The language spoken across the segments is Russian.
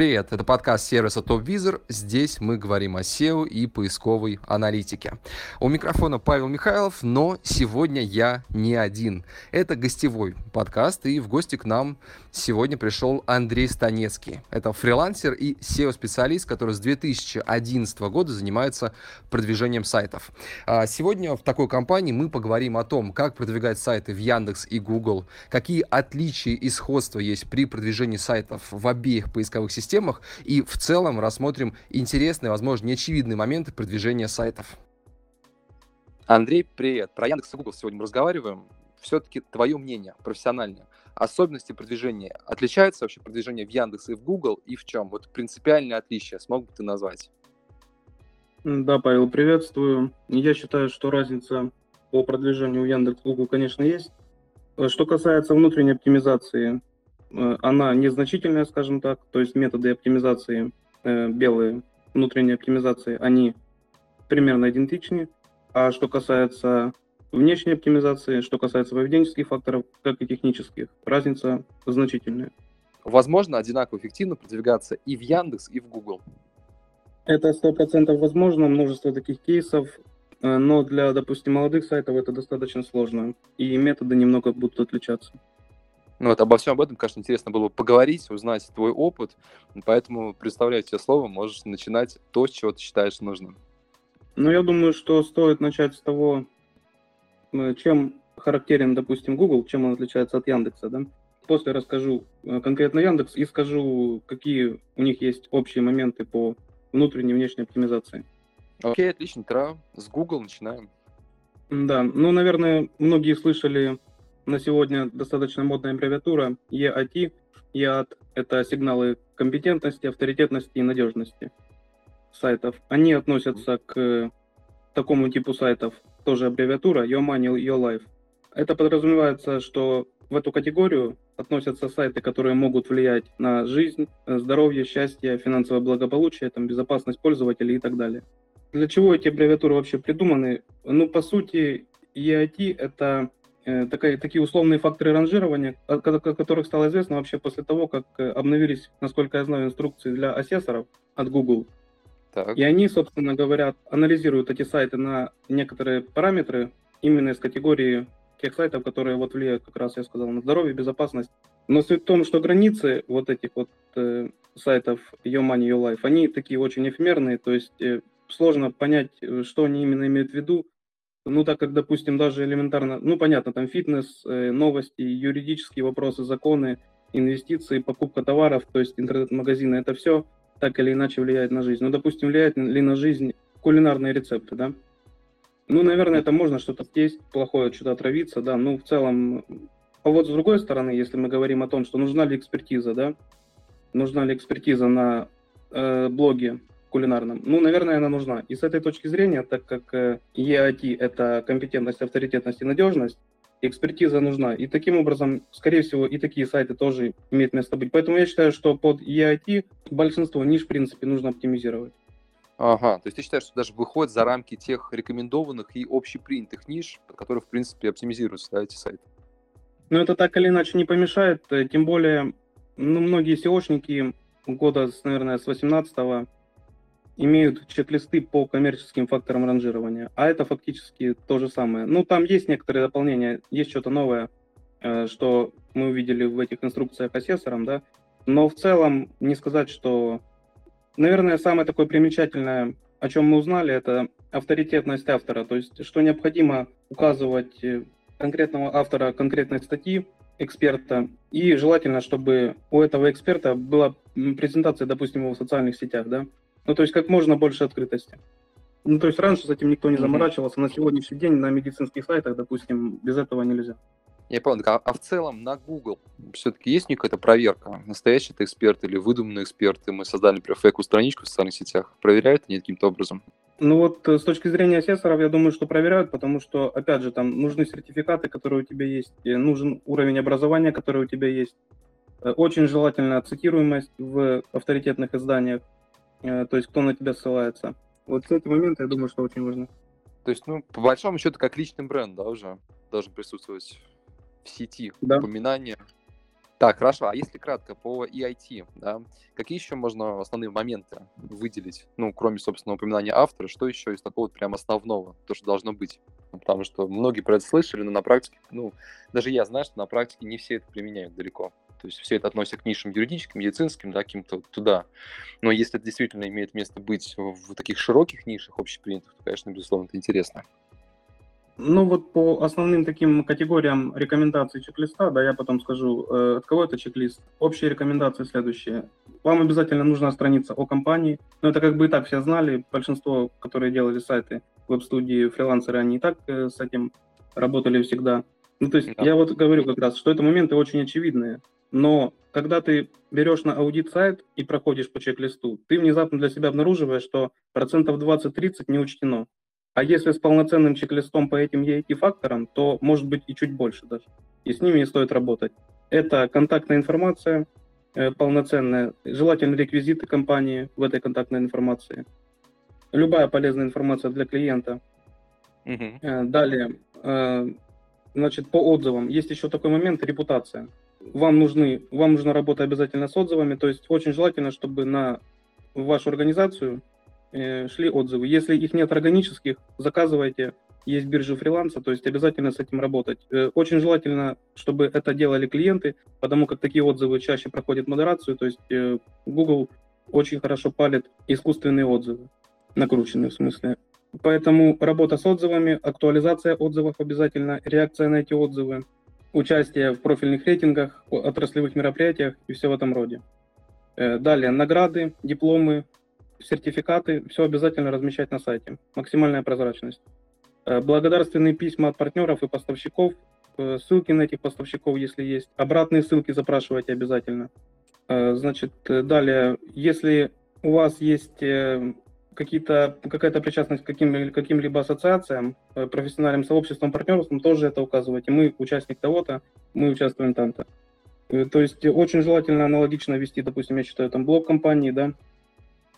Привет, это подкаст сервиса TopVisor. Здесь мы говорим о SEO и поисковой аналитике. У микрофона Павел Михайлов, но сегодня я не один. Это гостевой подкаст, и в гости к нам сегодня пришел Андрей Станецкий. Это фрилансер и SEO-специалист, который с 2011 года занимается продвижением сайтов. А сегодня в такой компании мы поговорим о том, как продвигать сайты в Яндекс и Google, какие отличия и сходства есть при продвижении сайтов в обеих поисковых системах, и в целом рассмотрим интересные, возможно, неочевидные моменты продвижения сайтов. Андрей, привет. Про Яндекс и Google сегодня мы разговариваем. Все-таки твое мнение профессиональное. Особенности продвижения. Отличаются вообще продвижение в Яндекс и в Google? И в чем? Вот принципиальное отличие смог бы ты назвать? Да, Павел, приветствую. Я считаю, что разница по продвижению в Яндекс Google, конечно, есть. Что касается внутренней оптимизации, Э, она незначительная, скажем так, то есть методы оптимизации э, белые, внутренней оптимизации, они примерно идентичны. А что касается внешней оптимизации, что касается поведенческих факторов, как и технических, разница значительная. Возможно одинаково эффективно продвигаться и в Яндекс, и в Google? Это сто процентов возможно, множество таких кейсов, э, но для, допустим, молодых сайтов это достаточно сложно, и методы немного будут отличаться. Ну вот обо всем об этом, конечно, интересно было бы поговорить, узнать твой опыт. Поэтому предоставляю тебе слово, можешь начинать то, с чего ты считаешь нужным. Ну, я думаю, что стоит начать с того, чем характерен, допустим, Google, чем он отличается от Яндекса, да? После расскажу э, конкретно Яндекс и скажу, какие у них есть общие моменты по внутренней и внешней оптимизации. Окей, отлично, тогда с Google начинаем. Да, ну, наверное, многие слышали на сегодня достаточно модная аббревиатура EAT. EAT – это сигналы компетентности, авторитетности и надежности сайтов. Они относятся к такому типу сайтов, тоже аббревиатура Your Money, Your Life. Это подразумевается, что в эту категорию относятся сайты, которые могут влиять на жизнь, здоровье, счастье, финансовое благополучие, там, безопасность пользователей и так далее. Для чего эти аббревиатуры вообще придуманы? Ну, по сути, EIT – это Э, такая, такие условные факторы ранжирования, о, которых стало известно вообще после того, как э, обновились, насколько я знаю, инструкции для ассессоров от Google. Так. И они, собственно говоря, анализируют эти сайты на некоторые параметры именно из категории тех сайтов, которые вот влияют, как раз я сказал, на здоровье, безопасность. Но суть в том, что границы вот этих вот э, сайтов Your Money, Your Life, они такие очень эфемерные, то есть э, сложно понять, э, что они именно имеют в виду, ну, так как, допустим, даже элементарно, ну, понятно, там фитнес, э, новости, юридические вопросы, законы, инвестиции, покупка товаров, то есть интернет-магазины, это все так или иначе влияет на жизнь. Ну, допустим, влияет ли на жизнь кулинарные рецепты, да? Ну, наверное, это можно что-то есть плохое, что-то отравиться, да, ну, в целом... А вот с другой стороны, если мы говорим о том, что нужна ли экспертиза, да, нужна ли экспертиза на э, блоге кулинарном? Ну, наверное, она нужна. И с этой точки зрения, так как EIT – это компетентность, авторитетность и надежность, экспертиза нужна. И таким образом, скорее всего, и такие сайты тоже имеют место быть. Поэтому я считаю, что под EIT большинство ниш, в принципе, нужно оптимизировать. Ага, то есть ты считаешь, что даже выходит за рамки тех рекомендованных и общепринятых ниш, под которые, в принципе, оптимизируются да, эти сайты? Ну, это так или иначе не помешает, тем более, ну, многие SEOшники года, наверное, с 18 имеют чек-листы по коммерческим факторам ранжирования, а это фактически то же самое. Ну, там есть некоторые дополнения, есть что-то новое, э, что мы увидели в этих инструкциях асессорам, да, но в целом не сказать, что... Наверное, самое такое примечательное, о чем мы узнали, это авторитетность автора, то есть что необходимо указывать э, конкретного автора конкретной статьи, эксперта, и желательно, чтобы у этого эксперта была презентация, допустим, в социальных сетях, да, ну, то есть как можно больше открытости. Ну, то есть раньше с этим никто не заморачивался. На сегодняшний день на медицинских сайтах, допустим, без этого нельзя. Я понял, а, а в целом на Google все-таки есть какая-то проверка? Настоящий это эксперт или выдуманный эксперт? И мы создали, например, фейковую страничку в социальных сетях. Проверяют они каким-то образом? Ну вот э, с точки зрения ассессоров, я думаю, что проверяют, потому что, опять же, там нужны сертификаты, которые у тебя есть, нужен уровень образования, который у тебя есть. Э, очень желательно цитируемость в авторитетных изданиях. Э, то есть кто на тебя ссылается. Вот с этого момента я думаю, что очень важно. То есть, ну, по большому счету, как личный бренд, да, уже должен присутствовать в сети да. упоминание. Так, хорошо. А если кратко по EIT, да, какие еще можно основные моменты выделить? Ну, кроме, собственно, упоминания автора, что еще из такого вот прям основного, то, что должно быть? Потому что многие про это слышали, но на практике, ну, даже я знаю, что на практике не все это применяют далеко. То есть все это относится к нишам юридическим, медицинским, да, каким-то туда. Но если это действительно имеет место быть в таких широких нишах общепринятых, то, конечно, безусловно, это интересно. Ну вот по основным таким категориям рекомендаций чек-листа, да, я потом скажу, э, от кого это чек-лист. Общие рекомендации следующие. Вам обязательно нужна страница о компании. Но это как бы и так все знали. Большинство, которые делали сайты веб-студии, фрилансеры, они и так э, с этим работали всегда. Ну то есть да. я вот говорю как раз, что это моменты очень очевидные. Но когда ты берешь на аудит сайт и проходишь по чек-листу, ты внезапно для себя обнаруживаешь, что процентов 20-30 не учтено. А если с полноценным чек-листом по этим EIT-факторам, то может быть и чуть больше даже. И с ними не стоит работать. Это контактная информация э, полноценная, желательно реквизиты компании в этой контактной информации. Любая полезная информация для клиента. Uh-huh. Э, далее, э, значит, по отзывам. Есть еще такой момент, репутация. Вам, нужны, вам нужна работа обязательно с отзывами, то есть очень желательно, чтобы на вашу организацию Э, шли отзывы. Если их нет органических, заказывайте. Есть биржи фриланса, то есть обязательно с этим работать. Э, очень желательно, чтобы это делали клиенты, потому как такие отзывы чаще проходят модерацию. То есть э, Google очень хорошо палит искусственные отзывы, накрученные в смысле. Поэтому работа с отзывами, актуализация отзывов обязательно, реакция на эти отзывы, участие в профильных рейтингах, отраслевых мероприятиях и все в этом роде. Далее, награды, дипломы, сертификаты, все обязательно размещать на сайте. Максимальная прозрачность. Э, благодарственные письма от партнеров и поставщиков, э, ссылки на этих поставщиков, если есть. Обратные ссылки запрашивайте обязательно. Э, значит, далее, если у вас есть какие-то, какая-то причастность к каким, каким-либо ассоциациям, профессиональным сообществам, партнерствам, тоже это указывайте. Мы участник того-то, мы участвуем там-то. То есть очень желательно аналогично вести, допустим, я считаю, там блог компании, да,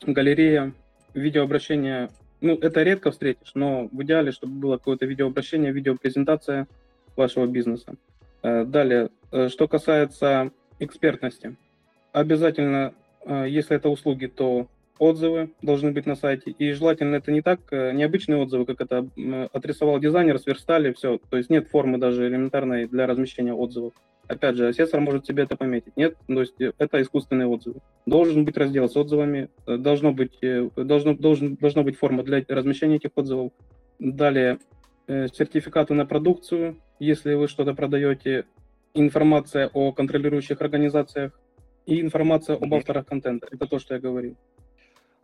галерея, видеообращение. Ну, это редко встретишь, но в идеале, чтобы было какое-то видеообращение, видеопрезентация вашего бизнеса. Э, далее, э, что касается экспертности. Обязательно, э, если это услуги, то отзывы должны быть на сайте. И желательно это не так, необычные отзывы, как это отрисовал дизайнер, сверстали, все. То есть нет формы даже элементарной для размещения отзывов. Опять же, ассессор может себе это пометить. Нет, то есть э, это искусственные отзывы. Должен быть раздел с отзывами, э, должно быть, э, должно, должен, должна быть форма для размещения этих отзывов. Далее, сертификаты на продукцию, если вы что-то продаете, информация о контролирующих организациях и информация об авторах контента. Это то, что я говорил.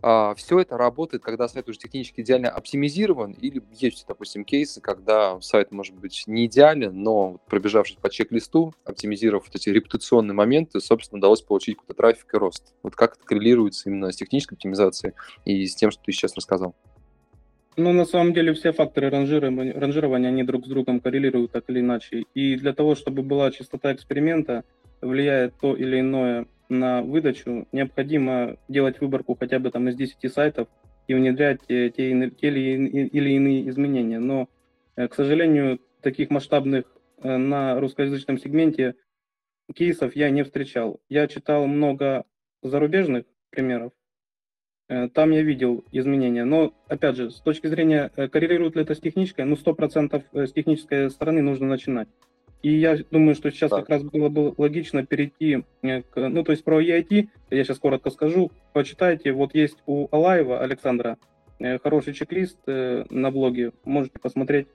А, все это работает, когда сайт уже технически идеально оптимизирован, или есть, допустим, кейсы, когда сайт может быть не идеален, но пробежавшись по чек-листу, оптимизировав вот эти репутационные моменты, собственно, удалось получить какой-то трафик и рост. Вот как это коррелируется именно с технической оптимизацией и с тем, что ты сейчас рассказал? Ну, на самом деле, все факторы ранжирования, ранжирования, они друг с другом коррелируют так или иначе. И для того, чтобы была частота эксперимента, влияет то или иное на выдачу, необходимо делать выборку хотя бы там из 10 сайтов и внедрять те, те или иные изменения. Но, э, к сожалению, таких масштабных э, на русскоязычном сегменте кейсов я не встречал. Я читал много зарубежных примеров, э, там я видел изменения. Но, опять же, с точки зрения, коррелирует ли это с технической, ну, 100% с технической стороны нужно начинать. И я думаю, что сейчас да. как раз было бы логично перейти э, к, ну, то есть про EIT, я сейчас коротко скажу, почитайте, вот есть у Алаева Александра э, хороший чек-лист э, на блоге, можете посмотреть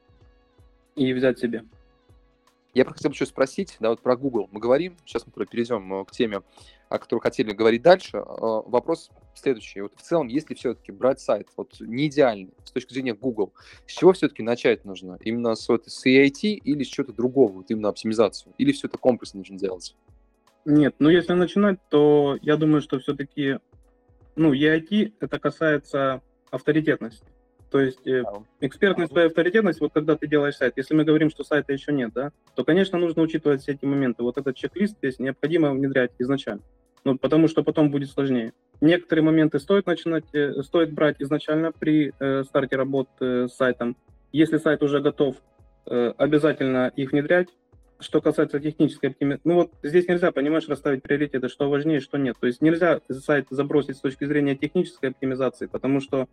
и взять себе. Я хотел бы еще спросить, да, вот про Google мы говорим, сейчас мы перейдем к теме о которой хотели говорить дальше, а, вопрос следующий. Вот в целом, если все-таки брать сайт вот не идеальный с точки зрения Google, с чего все-таки начать нужно? Именно с, вот, с EIT или с чего-то другого, вот именно оптимизацию? Или все это комплексно нужно делать? Нет, ну если начинать, то я думаю, что все-таки, ну, EIT это касается авторитетности. То есть э, экспертность и авторитетность, вот когда ты делаешь сайт, если мы говорим, что сайта еще нет, да, то, конечно, нужно учитывать все эти моменты. Вот этот чек-лист здесь необходимо внедрять изначально ну, потому что потом будет сложнее. Некоторые моменты стоит начинать, э, стоит брать изначально при э, старте работы с сайтом. Если сайт уже готов, э, обязательно их внедрять, что касается технической оптимизации, ну вот здесь нельзя, понимаешь, расставить приоритеты, что важнее, что нет. То есть нельзя сайт забросить с точки зрения технической оптимизации, потому что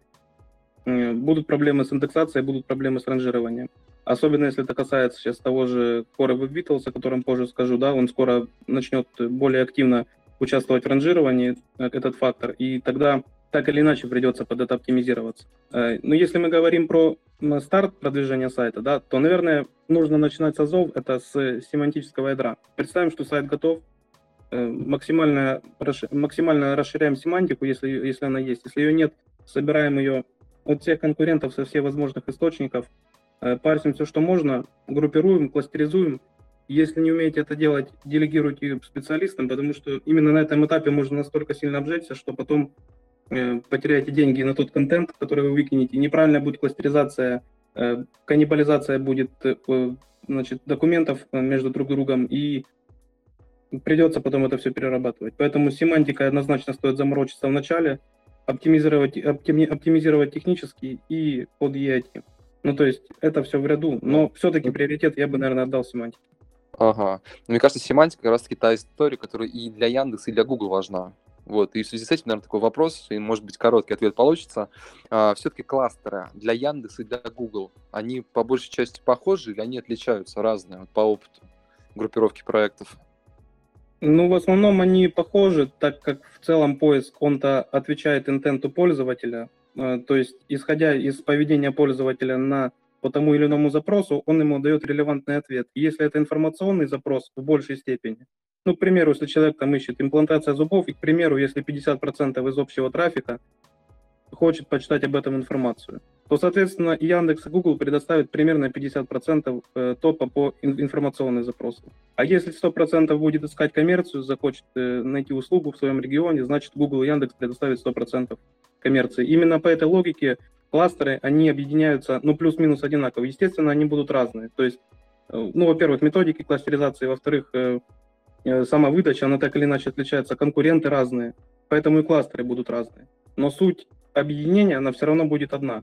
будут проблемы с индексацией, будут проблемы с ранжированием. Особенно если это касается сейчас того же Core Web Vitals, о котором позже скажу, да, он скоро начнет более активно участвовать в ранжировании, э, этот фактор, и тогда так или иначе придется под это оптимизироваться. Э, но если мы говорим про старт продвижения сайта, да, то, наверное, нужно начинать с азов, это с семантического ядра. Представим, что сайт готов, э, максимально, максимально расширяем семантику, если, если она есть. Если ее нет, собираем ее от всех конкурентов со всех возможных источников, э, парсим все, что можно, группируем, кластеризуем. Если не умеете это делать, делегируйте специалистам, потому что именно на этом этапе можно настолько сильно обжечься, что потом э, потеряете деньги на тот контент, который вы выкинете. Неправильная будет кластеризация, э, каннибализация будет значит, документов между друг другом, и придется потом это все перерабатывать. Поэтому семантика однозначно стоит заморочиться в начале, оптимизировать, оптими, оптимизировать технически и под EIT. Ну, то есть это все в ряду, но все-таки приоритет я бы, наверное, отдал семантике. Ага. Мне кажется, семантика как раз-таки та история, которая и для Яндекса, и для Google важна. Вот, и в связи с этим, наверное, такой вопрос, и, может быть, короткий ответ получится. А, все-таки кластеры для Яндекса и для Google, они по большей части похожи или они отличаются разные вот, по опыту группировки проектов? Ну, в основном они похожи, так как в целом поиск, он-то отвечает интенту пользователя. Э, то есть, исходя из поведения пользователя на по тому или иному запросу, он ему дает релевантный ответ. если это информационный запрос в большей степени, ну, к примеру, если человек там ищет имплантация зубов, и, к примеру, если 50% из общего трафика хочет почитать об этом информацию, то, соответственно, Яндекс и Google предоставят примерно 50% э, топа по информационным запросам. А если 100% будет искать коммерцию, захочет э, найти услугу в своем регионе, значит, Google и Яндекс предоставят 100% коммерции. Именно по этой логике кластеры, они объединяются, ну, плюс-минус одинаково. Естественно, они будут разные. То есть, э, ну, во-первых, методики кластеризации, во-вторых, сама выдача, она так или иначе отличается, конкуренты разные, поэтому и кластеры будут разные. Но суть объединения, она все равно будет одна.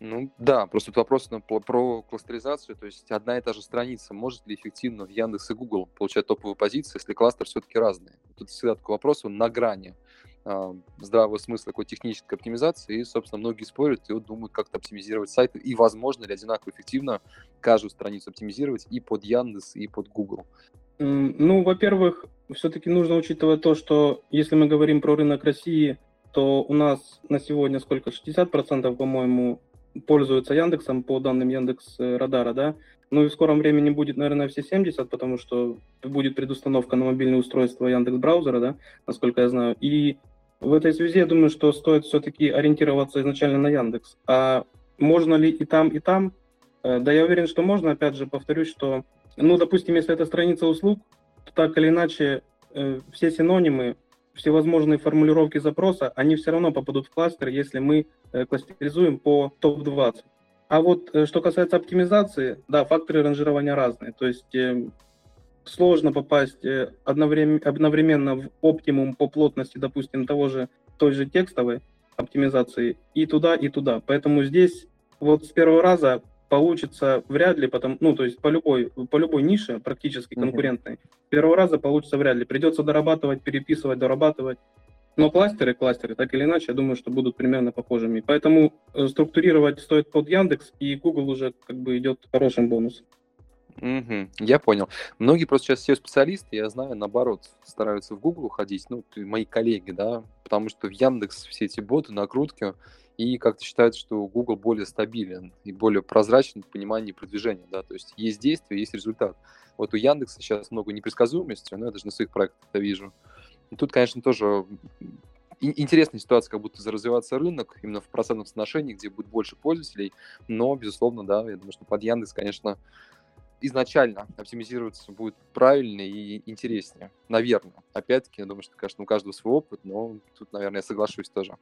Ну да, просто вопрос на, про кластеризацию, то есть одна и та же страница может ли эффективно в Яндекс и Google получать топовые позиции, если кластер все-таки разный? Тут всегда такой вопрос, он на грани э, здравого смысла такой технической оптимизации, и, собственно, многие спорят и вот думают, как-то оптимизировать сайты, и возможно ли одинаково эффективно каждую страницу оптимизировать и под Яндекс, и под Google. Ну, во-первых, все-таки нужно учитывать то, что если мы говорим про рынок России, то у нас на сегодня сколько? 60%, по-моему, пользуются Яндексом по данным Яндекс э, Радара, да. Ну и в скором времени будет, наверное, все 70, потому что будет предустановка на мобильное устройство Яндекс браузера, да, насколько я знаю. И в этой связи я думаю, что стоит все-таки ориентироваться изначально на Яндекс. А можно ли и там, и там? Э, да, я уверен, что можно. Опять же, повторюсь, что, ну, допустим, если это страница услуг, то так или иначе э, все синонимы всевозможные формулировки запроса, они все равно попадут в кластер, если мы э, кластеризуем по топ-20. А вот э, что касается оптимизации, да, факторы ранжирования разные. То есть э, сложно попасть одновременно, одновременно в оптимум по плотности, допустим, того же, той же текстовой оптимизации и туда, и туда. Поэтому здесь вот с первого раза получится вряд ли, потому, ну, то есть по любой, по любой нише, практически конкурентной, mm-hmm. первого раза получится вряд ли. Придется дорабатывать, переписывать, дорабатывать. Но кластеры, кластеры, так или иначе, я думаю, что будут примерно похожими. Поэтому э, структурировать стоит под Яндекс, и Google уже как бы идет хорошим бонусом. Угу, я понял. Многие просто сейчас все специалисты, я знаю, наоборот, стараются в Google уходить, ну, мои коллеги, да, потому что в Яндекс все эти боты, накрутки, и как-то считают, что Google более стабилен и более прозрачен в понимании продвижения, да, то есть есть действие, есть результат. Вот у Яндекса сейчас много непредсказуемости, но я даже на своих проектах это вижу. И тут, конечно, тоже интересная ситуация, как будто развиваться рынок именно в процентном соотношении, где будет больше пользователей, но, безусловно, да, я думаю, что под Яндекс, конечно, изначально оптимизироваться будет правильнее и интереснее. Наверное. Опять-таки, я думаю, что, конечно, у каждого свой опыт, но тут, наверное, я соглашусь тоже.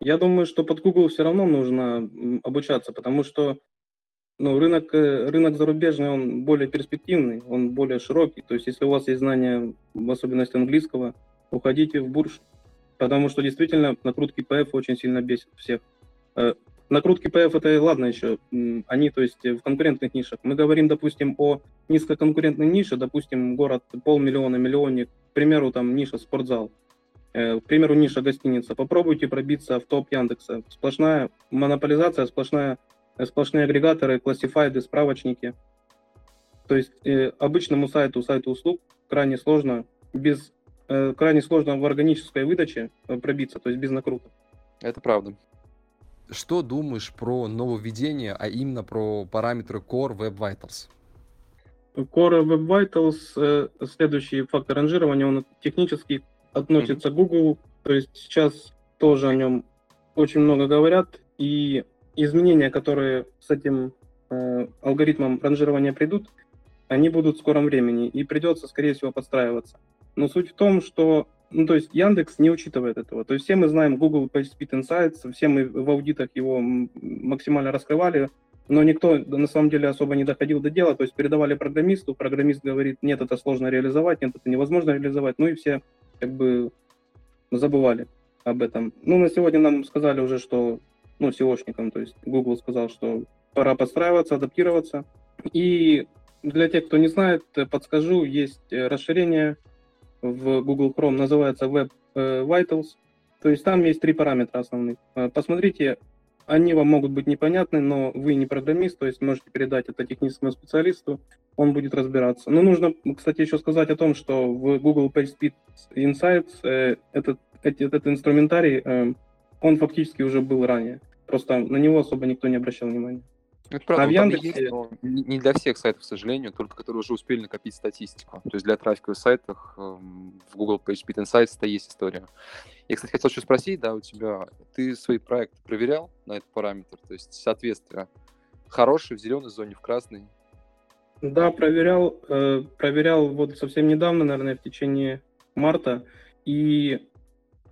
Я думаю, что под Google все равно нужно обучаться, потому что ну, рынок, э, рынок зарубежный, он более перспективный, он более широкий. То есть, если у вас есть знания, в особенности английского, уходите в бурж, потому что действительно накрутки PF очень сильно бесит всех. Накрутки PF это ладно еще, они, то есть, в конкурентных нишах. Мы говорим, допустим, о низкоконкурентной нише, допустим, город полмиллиона, миллионник, к примеру, там ниша спортзал, э, к примеру, ниша гостиница. Попробуйте пробиться в топ Яндекса. Сплошная монополизация, сплошная, сплошные агрегаторы, классифайды, справочники. То есть э, обычному сайту, сайту услуг крайне сложно без э, крайне сложно в органической выдаче пробиться, то есть без накруток. Это правда. Что думаешь про нововведение, а именно про параметры Core Web Vitals? Core Web Vitals, э, следующий фактор ранжирования, он технически относится mm-hmm. к Google, то есть сейчас тоже о нем очень много говорят, и изменения, которые с этим э, алгоритмом ранжирования придут, они будут в скором времени, и придется, скорее всего, подстраиваться. Но суть в том, что ну, то есть Яндекс не учитывает этого. То есть все мы знаем Google PageSpeed Insights, все мы в аудитах его максимально раскрывали, но никто на самом деле особо не доходил до дела. То есть передавали программисту, программист говорит, нет, это сложно реализовать, нет, это невозможно реализовать. Ну и все как бы забывали об этом. Ну, на сегодня нам сказали уже, что, ну, SEOшникам, то есть Google сказал, что пора подстраиваться, адаптироваться. И для тех, кто не знает, подскажу, есть расширение в Google Chrome называется Web э, Vitals. То есть там есть три параметра основных. Э, посмотрите, они вам могут быть непонятны, но вы не программист, то есть можете передать это техническому специалисту, он будет разбираться. Но нужно, кстати, еще сказать о том, что в Google PageSpeed Insights э, этот, этот инструментарий, он фактически уже был ранее. Просто на него особо никто не обращал внимания. Это правда, а в Яндексе... есть, но не для всех сайтов, к сожалению, только которые уже успели накопить статистику. То есть для трафиковых сайтов эм, в Google PageSpeed Insights это есть история. Я, кстати, хотел еще спросить, да, у тебя, ты свои проекты проверял на этот параметр? То есть соответствие хороший в зеленой зоне, в красной? Да, проверял, э, проверял вот совсем недавно, наверное, в течение марта, и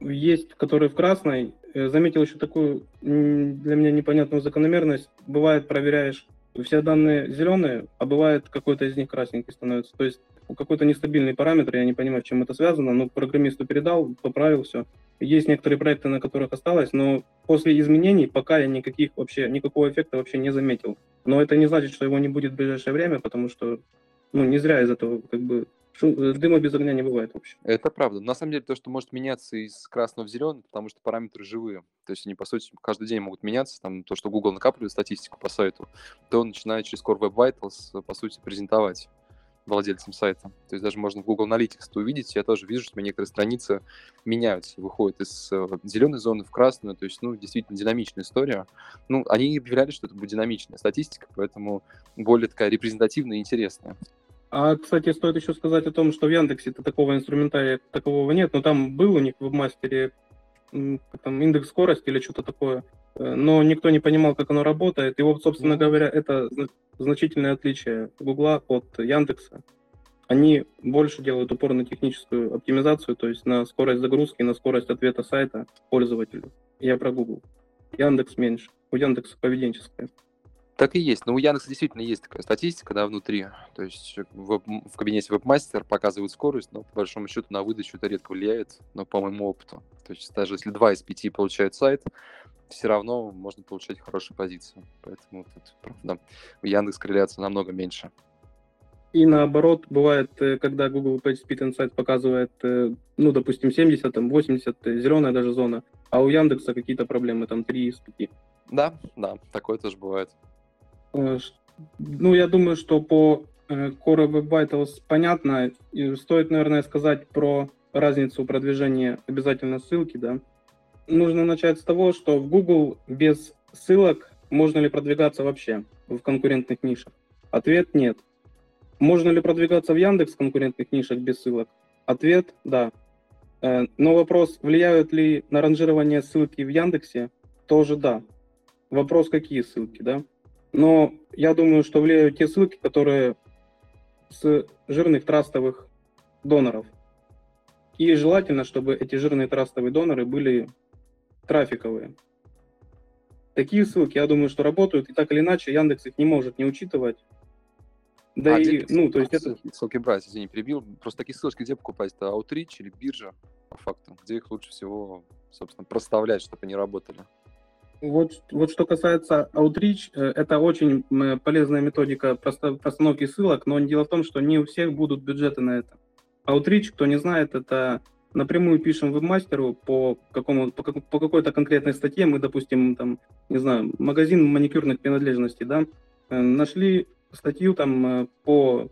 есть, которые в красной, заметил еще такую для меня непонятную закономерность. Бывает, проверяешь все данные зеленые, а бывает какой-то из них красненький становится. То есть какой-то нестабильный параметр, я не понимаю, чем это связано, но программисту передал, поправил все. Есть некоторые проекты, на которых осталось, но после изменений пока я никаких вообще, никакого эффекта вообще не заметил. Но это не значит, что его не будет в ближайшее время, потому что ну, не зря из этого как бы Э, дыма без огня не бывает вообще. Это правда. На самом деле, то, что может меняться из красного в зеленый, потому что параметры живые. То есть они, по сути, каждый день могут меняться. Там то, что Google накапливает статистику по сайту, то он начинает через Core Web Vitals, по сути, презентовать владельцам сайта. То есть даже можно в Google Analytics это увидеть. Я тоже вижу, что некоторые страницы меняются, выходят из э, зеленой зоны в красную. То есть, ну, действительно динамичная история. Ну, они объявляли, что это будет динамичная статистика, поэтому более такая репрезентативная и интересная. А, кстати, стоит еще сказать о том, что в Яндексе -то такого инструментария такового нет, но там был у них в мастере там, индекс скорости или что-то такое, э, но никто не понимал, как оно работает. И вот, собственно говоря, это значительное отличие Гугла от Яндекса. Они больше делают упор на техническую оптимизацию, то есть на скорость загрузки, на скорость ответа сайта пользователю. Я про Google. Яндекс меньше. У Яндекса поведенческая. Так и есть. Но у Яндекса действительно есть такая статистика, да, внутри. То есть в, в кабинете вебмастер показывает скорость, но по большому счету на выдачу это редко влияет, но по моему опыту. То есть даже если 2 из 5 получают сайт, все равно можно получать хорошую позицию. Поэтому тут, правда, у Яндекс корреляция намного меньше. И наоборот, бывает, э, когда Google PageSpeed Insight показывает, э, ну, допустим, 70, там, 80, э, зеленая даже зона, а у Яндекса какие-то проблемы, там, 3 из 5. Да, да, такое тоже бывает. Э, ну, я думаю, что по э, Core Web Vitals понятно. И стоит, наверное, сказать про разницу продвижения обязательно ссылки, да. Нужно начать с того, что в Google без ссылок можно ли продвигаться вообще в конкурентных нишах? Ответ – нет. Можно ли продвигаться в Яндекс в конкурентных нишах без ссылок? Ответ – да. Э, но вопрос, влияют ли на ранжирование ссылки в Яндексе, тоже да. Вопрос, какие ссылки, да? Но я думаю, что влияют те ссылки, которые с жирных трастовых доноров. И желательно, чтобы эти жирные трастовые доноры были трафиковые. Такие ссылки, я думаю, что работают, и так или иначе Яндекс их не может не учитывать. Да а и, ну, то есть это... Ссылки брать, извини, перебил. Просто такие ссылки где покупать? Это Outreach или биржа, по факту? Где их лучше всего, собственно, проставлять, чтобы они работали? Вот, вот что касается Outreach, э, это очень полезная методика постановки ссылок, но дело в том, что не у всех будут бюджеты на это. Outreach, кто не знает, это напрямую пишем вебмастеру по, какому, по, по какой-то конкретной статье, мы, допустим, там, не знаю, магазин маникюрных принадлежностей, да, э, нашли статью там э, по,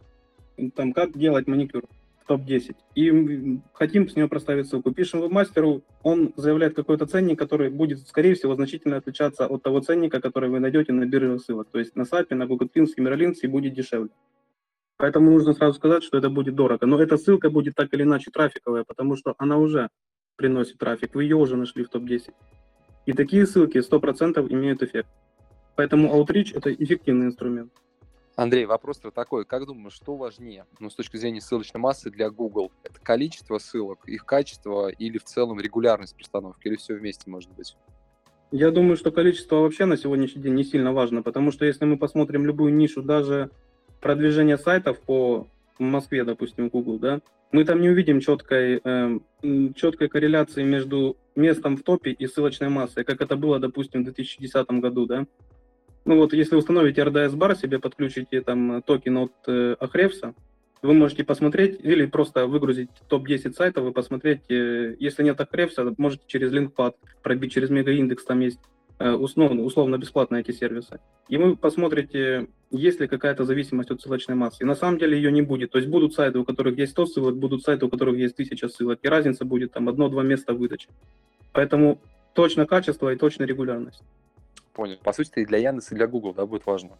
там, как делать маникюр топ-10. И хотим с него проставить ссылку. Пишем вебмастеру, он заявляет какой-то ценник, который будет, скорее всего, значительно отличаться от того ценника, который вы найдете на бирже ссылок. То есть на SAP, на Google Trends, Emerlinks и будет дешевле. Поэтому нужно сразу сказать, что это будет дорого. Но эта ссылка будет так или иначе трафиковая, потому что она уже приносит трафик. Вы ее уже нашли в топ-10. И такие ссылки 100% имеют эффект. Поэтому Outreach – это эффективный инструмент. Андрей, вопрос такой. Как думаешь, что важнее, ну, с точки зрения ссылочной массы для Google? Это количество ссылок, их качество или в целом регулярность постановки, или все вместе может быть? Я думаю, что количество вообще на сегодняшний день не сильно важно, потому что если мы посмотрим любую нишу, даже продвижение сайтов по Москве, допустим, Google, да, мы там не увидим четкой, э, четкой корреляции между местом в топе и ссылочной массой, как это было, допустим, в 2010 году, да. Ну вот, если установите RDS бар, себе подключите там токен от э, Ahrefs, вы можете посмотреть или просто выгрузить топ-10 сайтов и посмотреть, э, если нет Ahrefs, можете через LinkPad пробить, через мегаиндекс, там есть Э, условно, условно бесплатно эти сервисы. И вы посмотрите, есть ли какая-то зависимость от ссылочной массы. И на самом деле ее не будет. То есть будут сайты, у которых есть 100 ссылок, будут сайты, у которых есть 1000 ссылок. И разница будет там одно-два места выдачи. Поэтому точно качество и точно регулярность. Понял. По сути, и для Яндекса, и для Google, да, будет важно.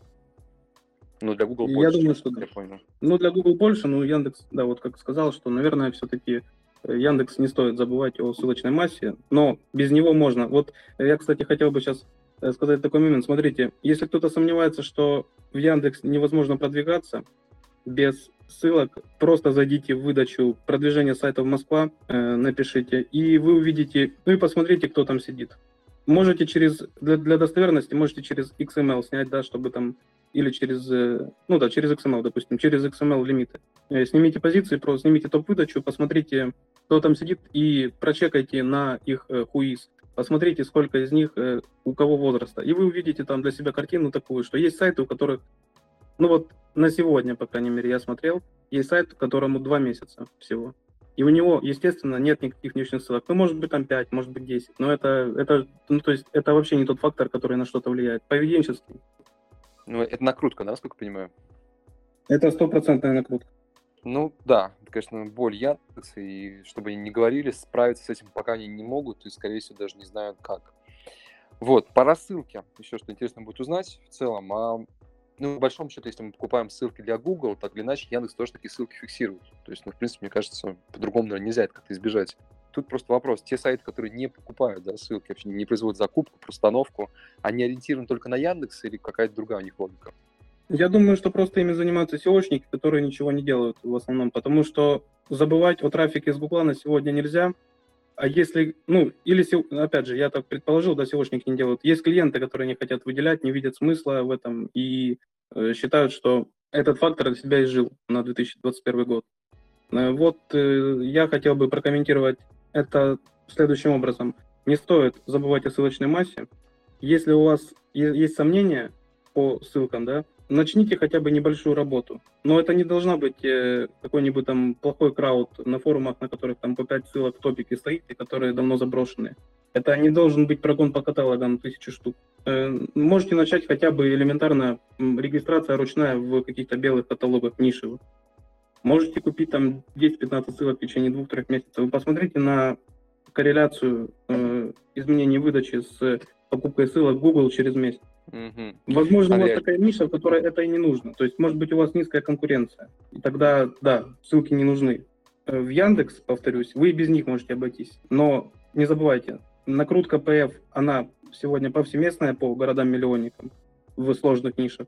Ну, для Google больше. Я думаю, что да. Понял. Ну, для Google больше, но Яндекс, да, вот как сказал, что, наверное, все-таки Яндекс не стоит забывать о ссылочной массе, но без него можно. Вот я, кстати, хотел бы сейчас э, сказать такой момент. Смотрите, если кто-то сомневается, что в Яндекс невозможно продвигаться без ссылок, просто зайдите в выдачу продвижения сайтов Москва, э, напишите, и вы увидите, ну и посмотрите, кто там сидит. Можете через, для, для достоверности, можете через XML снять, да, чтобы там или через, э, ну да, через XML, допустим, через XML лимиты. Э, снимите позиции, просто снимите топ-выдачу, посмотрите, кто там сидит, и прочекайте на их хуиз. Э, посмотрите, сколько из них у кого возраста. И вы увидите там для себя картину такую, что есть сайты, у которых, ну вот на сегодня, по крайней мере, я смотрел, есть сайт, которому два месяца всего. И у него, естественно, нет никаких внешних ссылок. Ну, может быть, там 5, может быть, 10. Но это, это, ну, то есть, это вообще не тот фактор, который на что-то влияет. Поведенческий. Ну, это накрутка, да, сколько понимаю? Это стопроцентная накрутка. Ну да, это, конечно, боль Яндекса, и чтобы они не говорили, справиться с этим пока они не могут, и, скорее всего, даже не знают как. Вот, по рассылке, еще что интересно будет узнать в целом, а, ну, в большом счету, если мы покупаем ссылки для Google, так или иначе Яндекс тоже такие ссылки фиксирует. То есть, ну, в принципе, мне кажется, по-другому, наверное, нельзя это как-то избежать. Тут просто вопрос, те сайты, которые не покупают да, ссылки, вообще не производят закупку, простановку, они ориентированы только на Яндекс или какая-то другая у них логика? Я думаю, что просто ими занимаются SEOшники, которые ничего не делают в основном, потому что забывать о трафике с Гугла на сегодня нельзя. А если, ну, или, опять же, я так предположил, да, SEOшники не делают. Есть клиенты, которые не хотят выделять, не видят смысла в этом и считают, что этот фактор для себя изжил на 2021 год. Э, вот э, я хотел бы прокомментировать это следующим образом. Не стоит забывать о ссылочной массе. Если у вас есть сомнения по ссылкам, да, начните хотя бы небольшую работу. Но это не должна быть э, какой-нибудь там плохой крауд на форумах, на которых там по 5 ссылок в топике стоит, и которые давно заброшены. Это не должен быть прогон по каталогам тысячи штук. Э, можете начать хотя бы элементарно регистрация ручная в каких-то белых каталогах нишевых. Можете купить там 10-15 ссылок в течение двух-трех месяцев. Вы посмотрите на корреляцию э, изменений выдачи с покупкой ссылок Google через месяц. Угу. Возможно, Андрей... у вас такая ниша, в которой это и не нужно. То есть, может быть, у вас низкая конкуренция. И тогда, да, ссылки не нужны. Э, в Яндекс, повторюсь, вы и без них можете обойтись. Но не забывайте, накрутка PF, она сегодня повсеместная по городам-миллионникам в сложных нишах.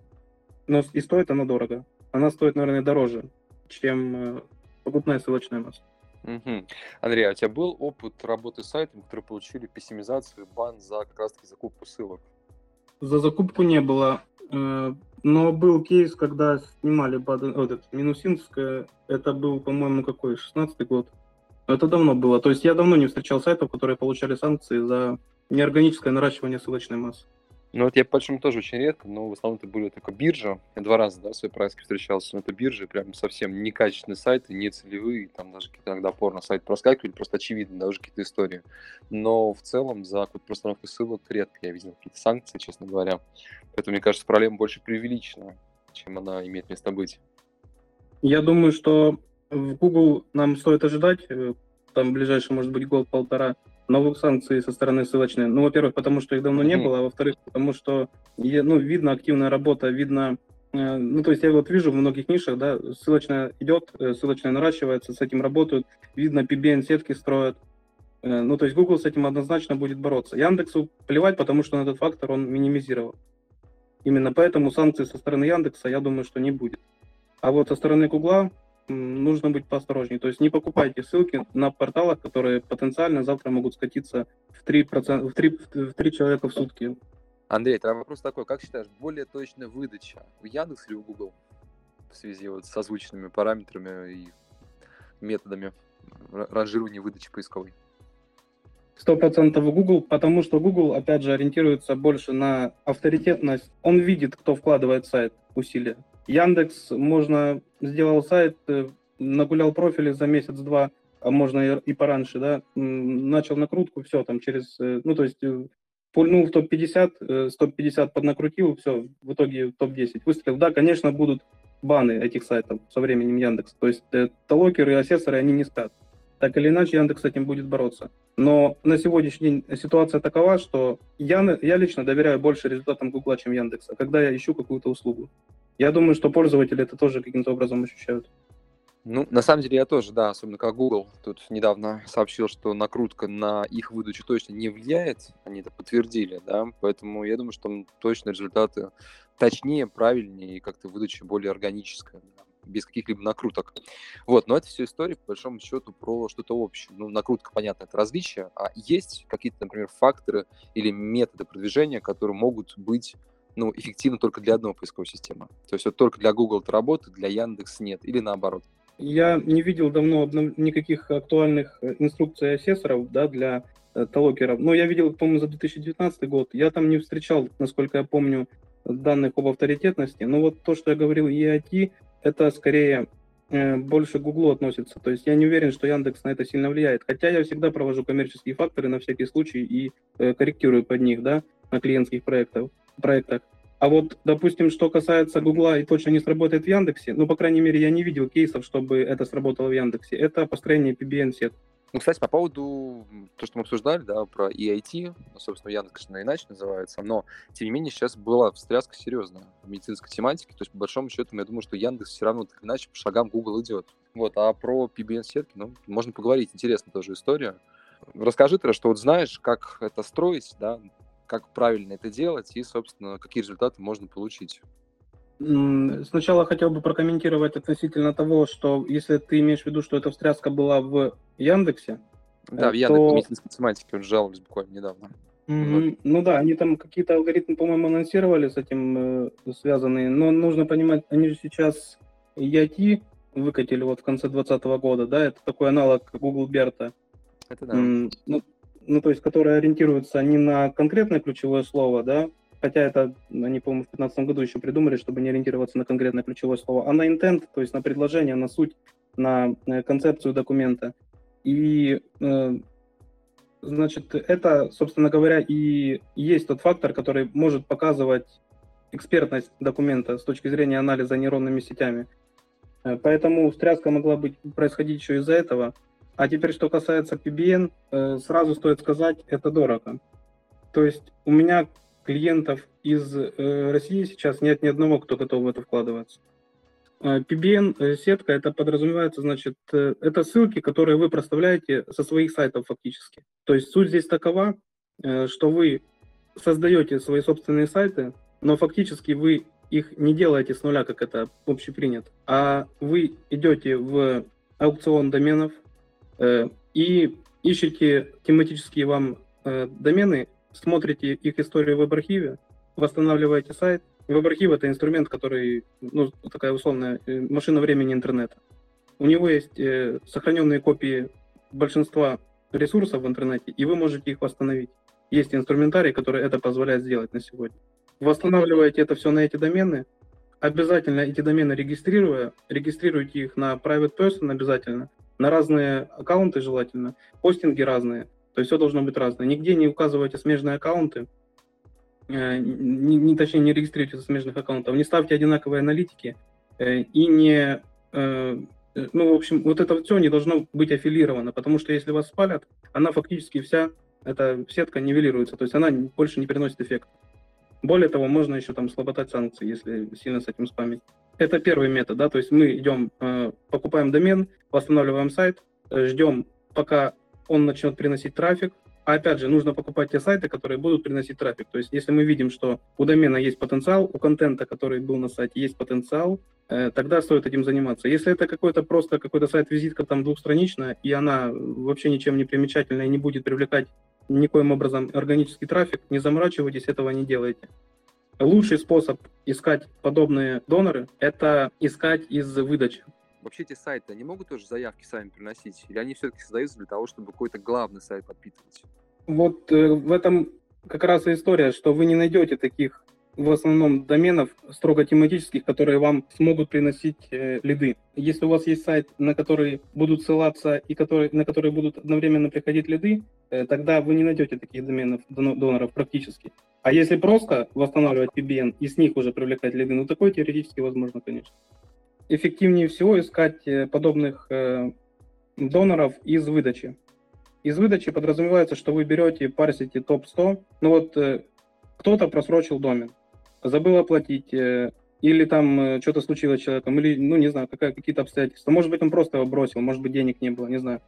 Но и стоит она дорого. Она стоит, наверное, дороже чем э, покупная ссылочная масса. Угу. Андрей, а у тебя был опыт работы с сайтом, которые получили пессимизацию, бан за как раз таки закупку ссылок? За закупку не было. Э, но был кейс, когда снимали этот, Минусинское, это был, по-моему, какой, 16 год. Это давно было. То есть я давно не встречал сайтов, которые получали санкции за неорганическое наращивание ссылочной массы. Ну, вот я почему тоже очень редко, но в основном это были только биржа. Я два раза, да, в своей практике встречался, но это биржи, прям совсем некачественные сайты, не целевые, там даже какие-то иногда порно сайт проскакивали, просто очевидно, да, уже какие-то истории. Но в целом за какую-то постановку ссылок редко я видел какие-то санкции, честно говоря. Поэтому, мне кажется, проблема больше преувеличена, чем она имеет место быть. Я думаю, что в Google нам стоит ожидать, э, там ближайший, может быть, год-полтора, новых санкций со стороны ссылочной. Ну, во-первых, потому что их давно не было, а во-вторых, потому что ну, видно активная работа, видно э, ну, то есть я вот вижу в многих нишах, да, ссылочная идет, э, ссылочная наращивается, с этим работают, видно, PBN-сетки строят. Ну, то есть Google с этим однозначно будет бороться. Яндексу плевать, потому что на этот фактор он минимизировал. Именно поэтому санкций со стороны Яндекса, я думаю, что не будет. А вот со стороны Гугла нужно быть поосторожнее. То есть не покупайте ссылки на порталах, которые потенциально завтра могут скатиться в 3%, в 3, в 3 человека в сутки. Андрей, тогда вопрос такой, как считаешь, более точная выдача у Яндекс или у Google в связи вот с озвученными параметрами и методами ранжирования выдачи поисковой? Сто процентов Google, потому что Google, опять же, ориентируется больше на авторитетность. Он видит, кто вкладывает в сайт усилия. Яндекс, можно, сделал сайт, э, нагулял профили за месяц-два, а можно и, пораньше, да, начал накрутку, все, там через, э, ну, то есть э, пульнул в топ-50, 150 поднакрутил, все, в итоге топ-10 выстрелил. Да, конечно, будут баны этих сайтов со временем Яндекс. То есть талокеры и асессоры, они не спят. Так или иначе, Яндекс с этим будет бороться. Но на сегодняшний день ситуация такова, что я, я лично доверяю больше результатам Гугла, чем Яндекса, когда я ищу какую-то услугу. Я думаю, что пользователи это тоже каким-то образом ощущают. Ну, на самом деле я тоже, да, особенно как Google тут недавно сообщил, что накрутка на их выдачу точно не влияет, они это подтвердили, да, поэтому я думаю, что точно результаты точнее, правильнее и как-то выдача более органическая, без каких-либо накруток. Вот, но это все история, по большому счету, про что-то общее. Ну, накрутка, понятно, это различия, а есть какие-то, например, факторы или методы продвижения, которые могут быть ну, эффективно только для одной поисковой системы. То есть вот только для Google это работает, для Яндекс нет, или наоборот. Я не видел давно никаких актуальных э, инструкций ассессоров да, для э, талокеров. Но я видел, по-моему, за 2019 год. Я там не встречал, насколько я помню, данных об авторитетности. Но вот то, что я говорил, EIT, это скорее э, больше к Google относится. То есть я не уверен, что Яндекс на это сильно влияет. Хотя я всегда провожу коммерческие факторы на всякий случай и э, корректирую под них, да, на клиентских проектах проектах. А вот, допустим, что касается Гугла и точно не сработает в Яндексе, ну, по крайней мере, я не видел кейсов, чтобы это сработало в Яндексе. Это построение PBN-сет. Ну, кстати, по поводу то, что мы обсуждали, да, про EIT, ну, собственно, Яндекс, конечно, иначе называется, но, тем не менее, сейчас была встряска серьезная в медицинской тематике, то есть, по большому счету, я думаю, что Яндекс все равно так иначе по шагам Google идет. Вот, а про PBN-сетки, ну, можно поговорить, интересная тоже история. Расскажи, ты, что вот знаешь, как это строить, да, как правильно это делать и, собственно, какие результаты можно получить. Сначала хотел бы прокомментировать относительно того, что если ты имеешь в виду, что эта встряска была в Яндексе, да, в Яндексе то... математике уже жаловались буквально недавно. Mm-hmm. Вот. Ну да, они там какие-то алгоритмы, по-моему, анонсировали с этим э, связанные, но нужно понимать, они же сейчас EIT выкатили вот в конце 2020 года, да, это такой аналог Google Берта. Это да. Mm, ну, ну, то есть, которые ориентируются не на конкретное ключевое слово, да, хотя это, они, по-моему, в 2015 году еще придумали, чтобы не ориентироваться на конкретное ключевое слово, а на intent, то есть на предложение, на суть, на э, концепцию документа. И, э, значит, это, собственно говоря, и есть тот фактор, который может показывать экспертность документа с точки зрения анализа нейронными сетями. Э, поэтому встряска могла быть происходить еще из-за этого. А теперь, что касается PBN, э, сразу стоит сказать, это дорого. То есть у меня клиентов из э, России сейчас нет ни одного, кто готов в это вкладываться. Э, PBN-сетка, это подразумевается, значит, это ссылки, которые вы проставляете со своих сайтов фактически. То есть суть здесь такова, что вы создаете свои собственные сайты, но фактически вы их не делаете с нуля, как это общепринято, а вы идете в аукцион доменов, Э, и ищете тематические вам э, домены, смотрите их историю в веб-архиве, восстанавливаете сайт. Веб-архив — это инструмент, который, ну, такая условная э, машина времени интернета. У него есть сохраненные копии большинства ресурсов в интернете, и вы можете их восстановить. Есть инструментарий, который это позволяет сделать на сегодня. Восстанавливаете это все на эти домены, обязательно эти домены регистрируя, регистрируйте их на private person обязательно, на разные аккаунты желательно, хостинги разные, то есть все должно быть разное. Нигде не указывайте смежные аккаунты, э, не, не, точнее не регистрируйте смежных аккаунтов, не ставьте одинаковые аналитики э, и не э, ну, в общем, вот это все не должно быть аффилировано, потому что если вас спалят, она фактически вся, эта сетка нивелируется, то есть она больше не приносит эффект. Более того, можно еще там слаботать санкции, если сильно с этим спамить. Это первый метод, да, то есть мы идем, покупаем домен, восстанавливаем сайт, ждем, пока он начнет приносить трафик, а опять же, нужно покупать те сайты, которые будут приносить трафик. То есть, если мы видим, что у домена есть потенциал, у контента, который был на сайте, есть потенциал, э, тогда стоит этим заниматься. Если это какой-то просто какой-то сайт-визитка там двухстраничная, и она вообще ничем не примечательная и не будет привлекать никоим образом органический трафик, не заморачивайтесь, этого не делайте. Лучший способ искать подобные доноры – это искать из выдачи. Вообще эти сайты, они могут тоже заявки сами приносить? Или они все-таки создаются для того, чтобы какой-то главный сайт подпитывать? Вот э, в этом как раз и история, что вы не найдете таких в основном доменов строго тематических, которые вам смогут приносить э, лиды. Если у вас есть сайт, на который будут ссылаться и который, на который будут одновременно приходить лиды, э, тогда вы не найдете таких доменов, доноров практически. А если просто восстанавливать PBN и с них уже привлекать лиды, ну такое теоретически возможно, конечно. Эффективнее всего искать э, подобных э, доноров из выдачи. Из выдачи подразумевается, что вы берете, парсите топ-100, ну вот э, кто-то просрочил домен, забыл оплатить, или там что-то случилось с человеком, или, ну, не знаю, какая, какие-то обстоятельства. Может быть, он просто его бросил, может быть, денег не было, не знаю.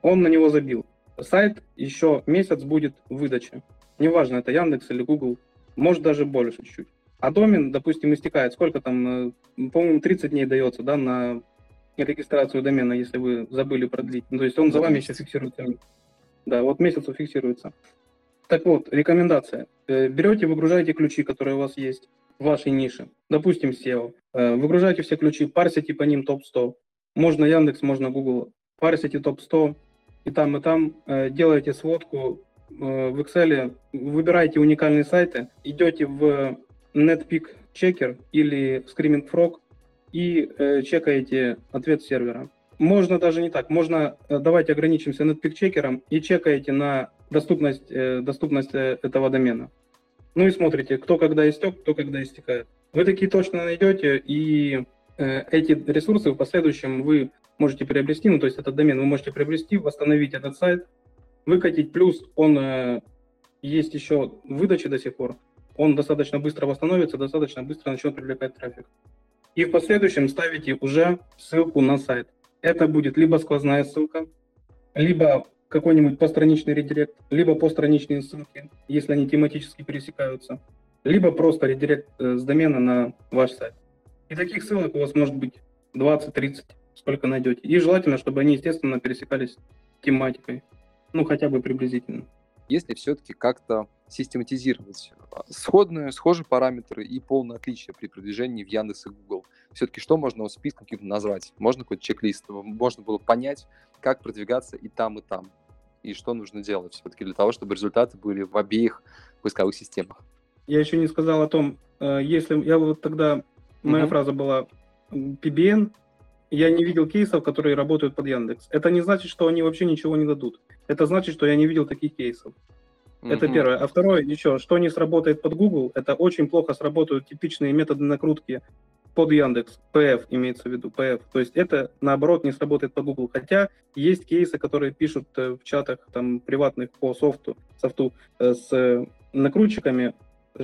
Он на него забил. Сайт еще месяц будет в выдаче. Неважно, это Яндекс или Google, может даже больше чуть-чуть. А домен, допустим, истекает, сколько там, э, по-моему, 30 дней дается, да, на регистрацию домена, если вы забыли продлить. Ну, то есть он за вами сейчас фиксируется. Да, вот месяц фиксируется. Так вот, рекомендация. Э, берете, выгружаете ключи, которые у вас есть в вашей нише. Допустим, SEO. Э, выгружаете все ключи, парсите по ним топ-100. Можно Яндекс, можно Google. Парсите топ-100 и там, и там. Делаете сводку в Excel, выбираете уникальные сайты, идете в NetPeak Checker или Screaming Frog и чекаете ответ сервера. Можно даже не так. Можно, давайте ограничимся NetPeak чекером и чекаете на доступность, э, доступность э, этого домена. Ну и смотрите, кто когда истек, кто когда истекает. Вы такие точно найдете, и э, эти ресурсы в последующем вы можете приобрести, ну то есть этот домен вы можете приобрести, восстановить этот сайт, выкатить, плюс он есть еще в выдаче до сих пор, он достаточно быстро восстановится, достаточно быстро начнет привлекать трафик. И в последующем ставите уже ссылку на сайт. Это будет либо сквозная ссылка, либо какой-нибудь постраничный редирект, либо постраничные ссылки, если они тематически пересекаются, либо просто редирект э, с домена на ваш сайт. И таких ссылок у вас может быть 20-30, сколько найдете. И желательно, чтобы они, естественно, пересекались тематикой, ну, хотя бы приблизительно. Если все-таки как-то систематизировать а, сходные, схожие параметры и полное отличие при продвижении в Яндекс и Google, все-таки что можно вот списком каким-то назвать? Можно какой-то чек-лист? Можно было понять, как продвигаться и там, и там? и что нужно делать все-таки для того, чтобы результаты были в обеих поисковых системах. Я еще не сказал о том, э, если я вот тогда, моя mm-hmm. фраза была PBN, я не видел кейсов, которые работают под Яндекс. Это не значит, что они вообще ничего не дадут. Это значит, что я не видел таких кейсов. Mm-hmm. Это первое. А второе, еще, что не сработает под Google, это очень плохо сработают типичные методы накрутки под Яндекс, PF имеется в виду, PF. То есть это, наоборот, не сработает по Google. Хотя есть кейсы, которые пишут э, в чатах там приватных по софту, софту э, с накрутчиками,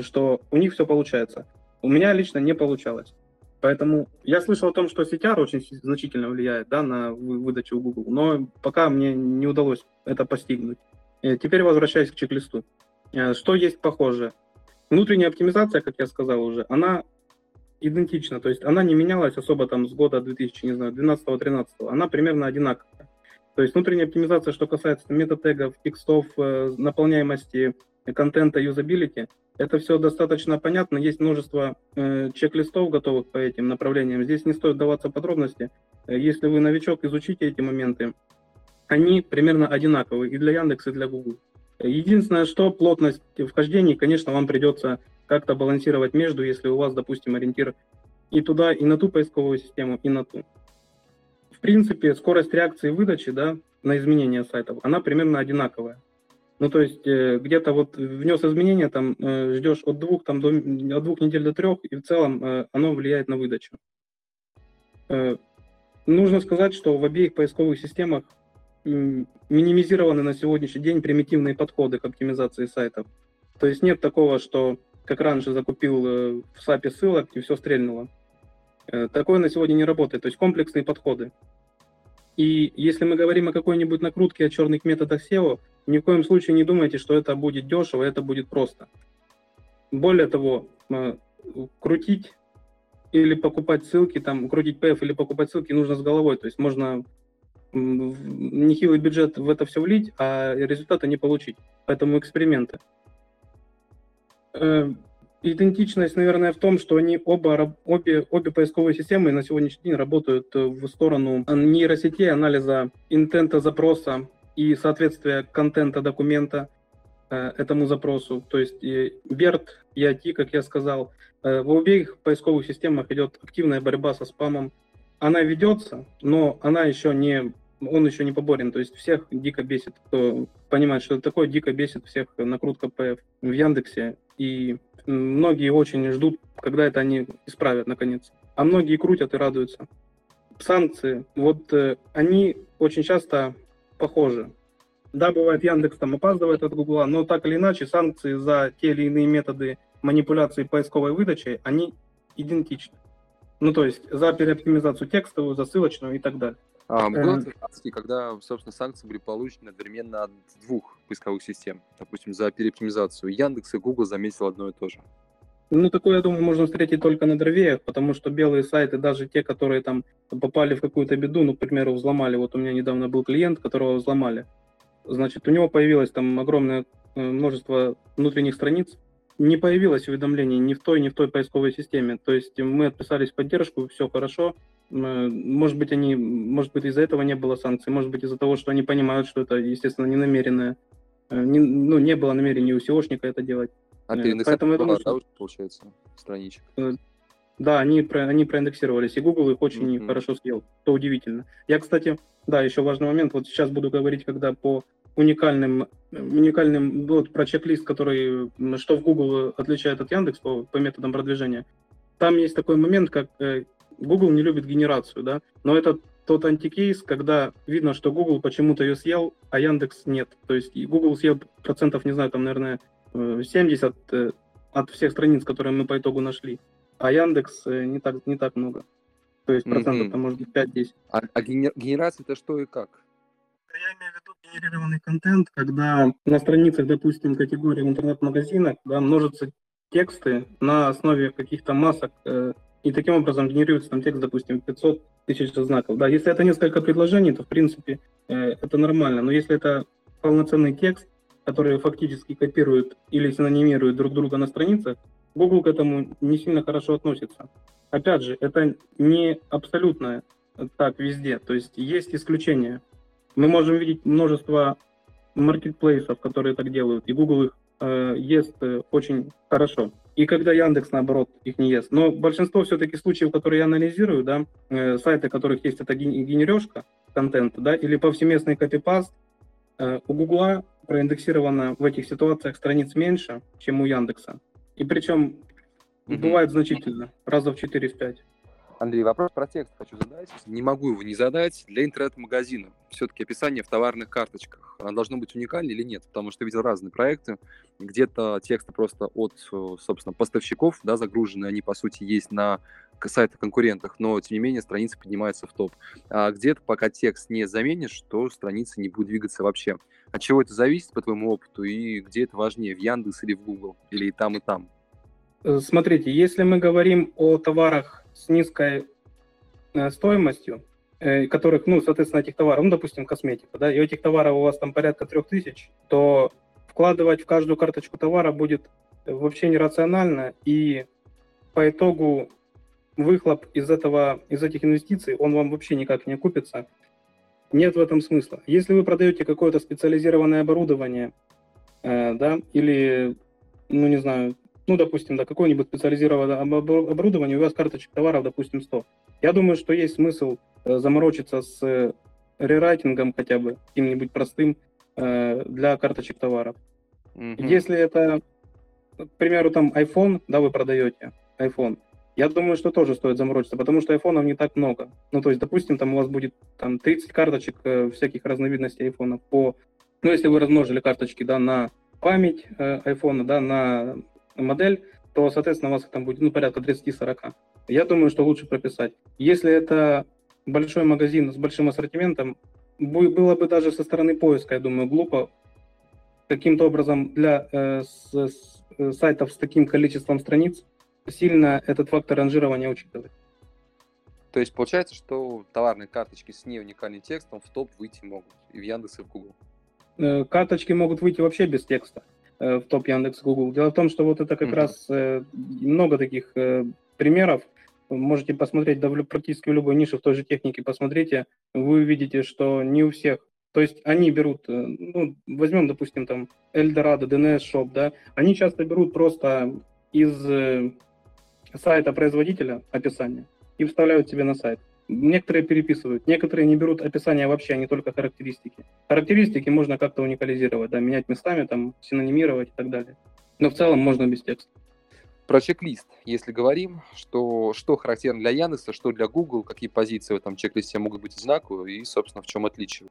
что у них все получается. У меня лично не получалось. Поэтому я слышал о том, что CTR очень значительно влияет да, на выдачу Google, но пока мне не удалось это постигнуть. Э, теперь возвращаясь к чек-листу. Что есть похожее? Внутренняя оптимизация, как я сказал уже, она идентична, то есть она не менялась особо там с года 2000, не знаю, 12-13, она примерно одинаковая. То есть внутренняя оптимизация, что касается метатегов, текстов, э, наполняемости контента, юзабилити, это все достаточно понятно. Есть множество э, чек-листов готовых по этим направлениям. Здесь не стоит даваться подробности. Э, если вы новичок, изучите эти моменты. Они примерно одинаковые и для Яндекса, и для Google. Единственное, что плотность вхождений, конечно, вам придется как-то балансировать между, если у вас, допустим, ориентир и туда, и на ту поисковую систему, и на ту. В принципе, скорость реакции выдачи да, на изменения сайтов, она примерно одинаковая. Ну, то есть э, где-то вот внес изменения, там э, ждешь от двух, там, до, от двух недель до трех, и в целом э, оно влияет на выдачу. Нужно сказать, что в обеих поисковых системах минимизированы на сегодняшний день примитивные подходы к оптимизации сайтов. То есть нет такого, что как раньше закупил э, в SAP ссылок и все стрельнуло. Э, такое на сегодня не работает, то есть комплексные подходы. И если мы говорим о какой-нибудь накрутке о черных методах SEO, ни в коем случае не думайте, что это будет дешево, это будет просто. Более того, э, крутить или покупать ссылки, там, крутить PF или покупать ссылки нужно с головой. То есть можно нехилый бюджет в это все влить, а результата не получить. Поэтому эксперименты. Э, идентичность, наверное, в том, что они оба, обе, обе поисковые системы на сегодняшний день работают в сторону нейросетей, анализа интента запроса и соответствия контента документа э, этому запросу. То есть и BERT и IT, как я сказал, э, в обеих поисковых системах идет активная борьба со спамом. Она ведется, но она еще не он еще не поборен. То есть всех дико бесит, кто понимает, что это такое, дико бесит всех накрутка PF в Яндексе. И многие очень ждут, когда это они исправят наконец. А многие крутят и радуются. Санкции, вот э, они очень часто похожи. Да, бывает, Яндекс там опаздывает от Гугла, но так или иначе санкции за те или иные методы манипуляции поисковой выдачей, они идентичны. Ну, то есть за переоптимизацию текстовую, за ссылочную и так далее. А, было э, когда, собственно, санкции были получены одновременно от двух поисковых систем. Допустим, за переоптимизацию Яндекс и Google заметил одно и то же. Ну, такое, я думаю, можно встретить только на дровеях, потому что белые сайты, даже те, которые там попали в какую-то беду, ну, к примеру, взломали. Вот у меня недавно был клиент, которого взломали. Значит, у него появилось там огромное э, множество внутренних страниц, не появилось уведомлений ни в той, ни в той поисковой системе. То есть мы отписались в поддержку, все хорошо, может быть, они, может быть, из-за этого не было санкций, может быть, из-за того, что они понимают, что это, естественно, не намеренное, э, не, ну, не было намерения у SEOшника это делать. А э, Поэтому я думаю, что... да, получается, страничек? Э, да, они, про, они проиндексировались, и Google их очень mm-hmm. хорошо съел, что удивительно. Я, кстати, да, еще важный момент, вот сейчас буду говорить, когда по уникальным, уникальным, вот про чек-лист, который, что в Google отличает от Яндекс по, по методам продвижения. Там есть такой момент, как Google не любит генерацию, да, но это тот антикейс, когда видно, что Google почему-то ее съел, а Яндекс нет. То есть Google съел процентов, не знаю, там, наверное, 70 э, э, от всех страниц, которые мы по итогу нашли, а Яндекс э, не так, не так много. То есть процентов там может быть 5-10. А, а генерация это что и как? Я имею в виду генерированный контент, когда на страницах, допустим, категории в интернет-магазинах да, множатся тексты на основе каких-то масок и таким образом генерируется там текст, допустим, 500 тысяч знаков. Да, если это несколько предложений, то, в принципе, э, это нормально. Но если это полноценный текст, который фактически копирует или синонимирует друг друга на страницах, Google к этому не сильно хорошо относится. Опять же, это не абсолютно так везде. То есть есть исключения. Мы можем видеть множество маркетплейсов, которые так делают, и Google их э, ест э, очень хорошо и когда Яндекс, наоборот, их не ест. Но большинство все-таки случаев, которые я анализирую, да, э, сайты, которых есть эта генережка контента, да, или повсеместный копипаст, э, у Гугла проиндексировано в этих ситуациях страниц меньше, чем у Яндекса. И причем mm-hmm. бывает значительно, раза в 4-5. Андрей, вопрос про текст хочу задать. Не могу его не задать. Для интернет-магазина все-таки описание в товарных карточках, оно должно быть уникальным или нет? Потому что видел разные проекты, где-то тексты просто от, собственно, поставщиков, да, загружены, они, по сути, есть на сайтах конкурентах, но, тем не менее, страница поднимается в топ. А где-то, пока текст не заменишь, то страница не будет двигаться вообще. От чего это зависит, по твоему опыту, и где это важнее, в Яндекс или в Google, или и там, и там? Э, смотрите, если мы говорим о товарах с низкой э, стоимостью, э, которых, ну, соответственно, этих товаров, ну, допустим, косметика, да, и этих товаров у вас там порядка трех тысяч, то вкладывать в каждую карточку товара будет вообще нерационально, и по итогу выхлоп из этого, из этих инвестиций, он вам вообще никак не окупится. Нет в этом смысла. Если вы продаете какое-то специализированное оборудование, э, да, или, ну, не знаю, ну, допустим, да, какое-нибудь специализированное оборудование, у вас карточек товаров, допустим, 100. Я думаю, что есть смысл э, заморочиться с рерайтингом хотя бы, каким-нибудь простым э, для карточек товаров. Mm-hmm. Если это, к примеру, там iPhone, да, вы продаете iPhone, я думаю, что тоже стоит заморочиться, потому что айфонов не так много. Ну, то есть, допустим, там у вас будет там 30 карточек э, всяких разновидностей айфона по... Ну, если вы размножили карточки, да, на память э, айфона, да, на модель, то, соответственно, у вас там будет, ну, порядка 30-40. Я думаю, что лучше прописать. Если это большой магазин с большим ассортиментом, было бы даже со стороны поиска, я думаю, глупо каким-то образом для э, с, с, э, сайтов с таким количеством страниц сильно этот фактор ранжирования учитывать. То есть получается, что товарные карточки с неуникальным текстом в топ выйти могут и в Яндекс, и в Google? Э, карточки могут выйти вообще без текста в топ Яндекс, Google. Дело в том, что вот это как mm-hmm. раз э, много таких примеров. Можете посмотреть да, практически в любой нише в той же технике, посмотрите, вы увидите, что не у всех то есть они берут, ну, возьмем, допустим, там Eldorado, DNS Shop, да, они часто берут просто из сайта производителя описание и вставляют себе на сайт. Некоторые переписывают, некоторые не берут описание вообще, а не только характеристики. Характеристики можно как-то уникализировать, да, менять местами, там, синонимировать и так далее. Но в целом можно без текста. Про чек-лист, если говорим, что, что характерно для Яндекса, что для Google, какие позиции в этом чек-листе могут быть одинаковые и, собственно, в чем отличие?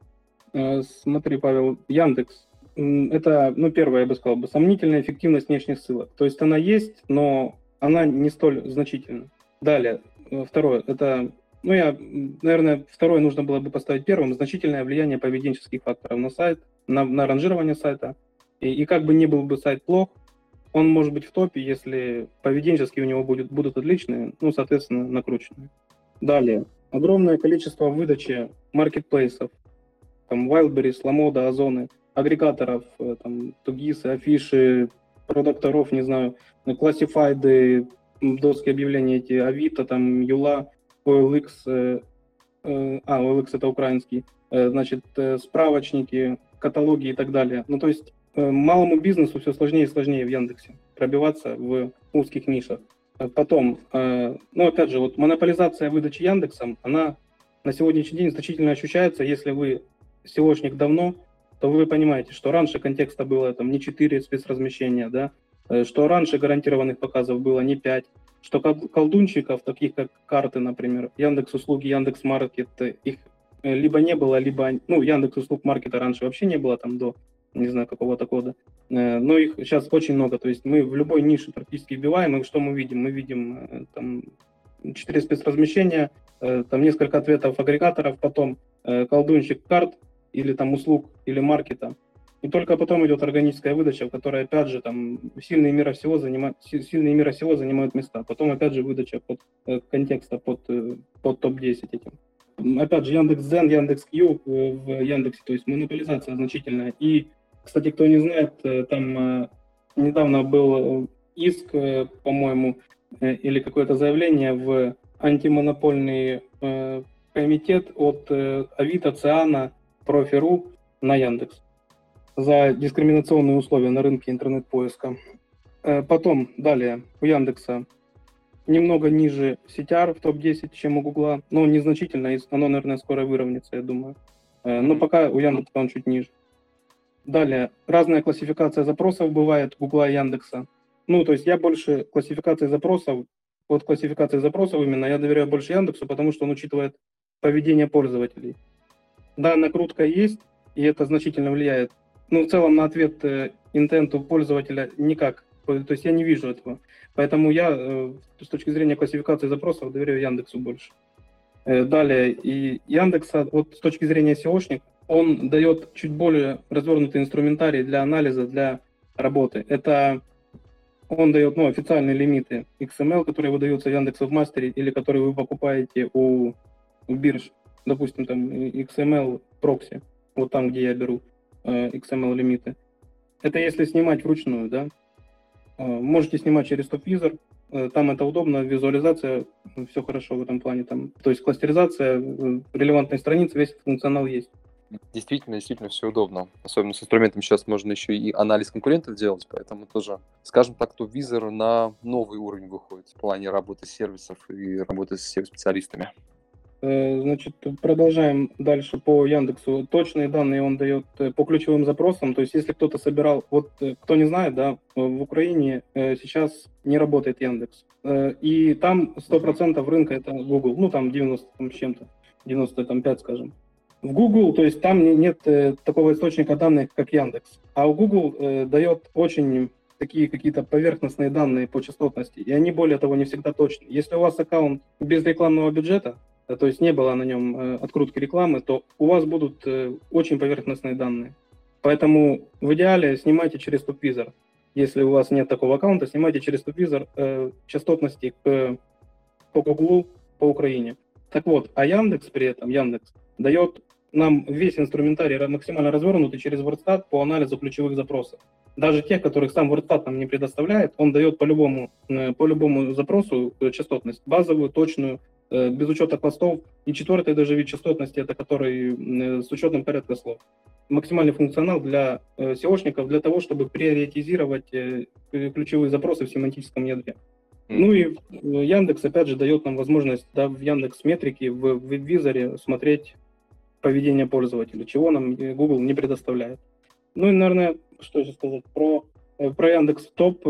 Э, смотри, Павел, Яндекс это, ну, первое, я бы сказал, бы, сомнительная эффективность внешних ссылок. То есть она есть, но она не столь значительна. Далее, э, второе, это, ну, я, наверное, второе нужно было бы поставить первым, значительное влияние поведенческих факторов на сайт, на, на ранжирование сайта. И, и как бы ни был бы сайт плох, он может быть в топе, если поведенческие у него будет, будут отличные, ну, соответственно, накрученные. Далее, огромное количество выдачи маркетплейсов, там, Wildberries, Lamoda, Озоны, агрегаторов, э, там, Тугисы, Афиши, продукторов, не знаю, классифайды, доски объявления эти, Авито, там, Юла, OLX, э, э, а, OLX это украинский, э, значит, справочники, каталоги и так далее. Ну, то есть малому бизнесу все сложнее и сложнее в Яндексе пробиваться в узких нишах. Э, потом, ну, опять же, вот монополизация выдачи Яндексом, она на сегодняшний день значительно ощущается, если вы SEOшник давно, то вы понимаете, что раньше контекста было там не 4 спецразмещения, да, что раньше гарантированных показов было не 5, что колдунчиков, таких как карты, например, Яндекс услуги, Яндекс Маркет, э, их э, либо не было, либо, ну, Яндекс услуг маркета раньше вообще не было там до, не знаю, какого-то года, но их сейчас очень много, то есть мы в любой нише практически вбиваем, и что мы видим? Мы видим там 4 спецразмещения, там несколько ответов агрегаторов, потом колдунчик карт, или там услуг, или маркета. И только потом идет органическая выдача, в которой, опять же, там сильные мира всего занимают, сильные мира всего занимают места. Потом, опять же, выдача под э, контекста, под, э, под топ-10 этим. Опять же, Яндекс.Дзен, Яндекс.Кью э, в Яндексе, то есть монополизация значительная. И, кстати, кто не знает, э, там э, недавно был иск, по-моему, или какое-то заявление в антимонопольный комитет от Авито, Циана, профи.ру на Яндекс за дискриминационные условия на рынке интернет-поиска. Э, потом, далее, у Яндекса немного ниже CTR в топ-10, чем у Гугла, но незначительно, оно, наверное, скоро выровняется, я думаю. Э, но пока у Яндекса он чуть ниже. Далее, разная классификация запросов бывает Гугла и Яндекса. Ну, то есть я больше классификации запросов, вот классификации запросов именно, я доверяю больше Яндексу, потому что он учитывает поведение пользователей. Да, накрутка есть, и это значительно влияет. Но в целом на ответ э, интенту пользователя никак. То есть я не вижу этого. Поэтому я э, с точки зрения классификации запросов доверяю Яндексу больше. Э, далее, и Яндекса, вот с точки зрения SEOшник, он дает чуть более развернутый инструментарий для анализа, для работы. Это он дает ну, официальные лимиты XML, которые выдаются Яндексу в мастере или которые вы покупаете у, у бирж допустим, там XML прокси, вот там, где я беру э, XML лимиты. Это если снимать вручную, да. Э, можете снимать через TopVisor, э, там это удобно, визуализация, все хорошо в этом плане. Там, то есть кластеризация, релевантной страницы, весь функционал есть. Действительно, действительно все удобно. Особенно с инструментом сейчас можно еще и анализ конкурентов делать, поэтому тоже, скажем так, то визор на новый уровень выходит в плане работы сервисов и работы с сервис-специалистами. Э, значит, продолжаем дальше по Яндексу. Точные данные он дает э, по ключевым запросам. То есть, если кто-то собирал, вот э, кто не знает, да, в Украине сейчас не работает Яндекс. И там 100% рынка это Google. Ну, там 90 там, с чем-то, 95, скажем. В Google, то есть там нет такого источника данных, как Яндекс. А у Google дает очень такие какие-то поверхностные данные по частотности, и они, более того, не всегда точны. Если у вас аккаунт без рекламного бюджета, то есть не было на нем э, открутки рекламы, то у вас будут э, очень поверхностные данные. Поэтому в идеале снимайте через TopVisor. Если у вас нет такого аккаунта, снимайте через TopVisor э, частотности к, по Google по Украине. Так вот, а Яндекс при этом, Яндекс, дает нам весь инструментарий максимально развернутый через WordStat по анализу ключевых запросов. Даже тех, которых сам WordStat нам не предоставляет, он дает по любому, по любому запросу частотность, базовую, точную, Э, без учета хвостов. И четвертый даже вид частотности, это который э, с учетом порядка слов. Максимальный функционал для э, SEOшников для того, чтобы приоритизировать ключевые запросы в семантическом ядре. Ну и Яндекс, опять же, дает нам возможность да, в Яндекс метрике, в, в визоре смотреть поведение пользователя, чего нам Google не предоставляет. Ну и, наверное, что еще сказать про, про Яндекс Топ.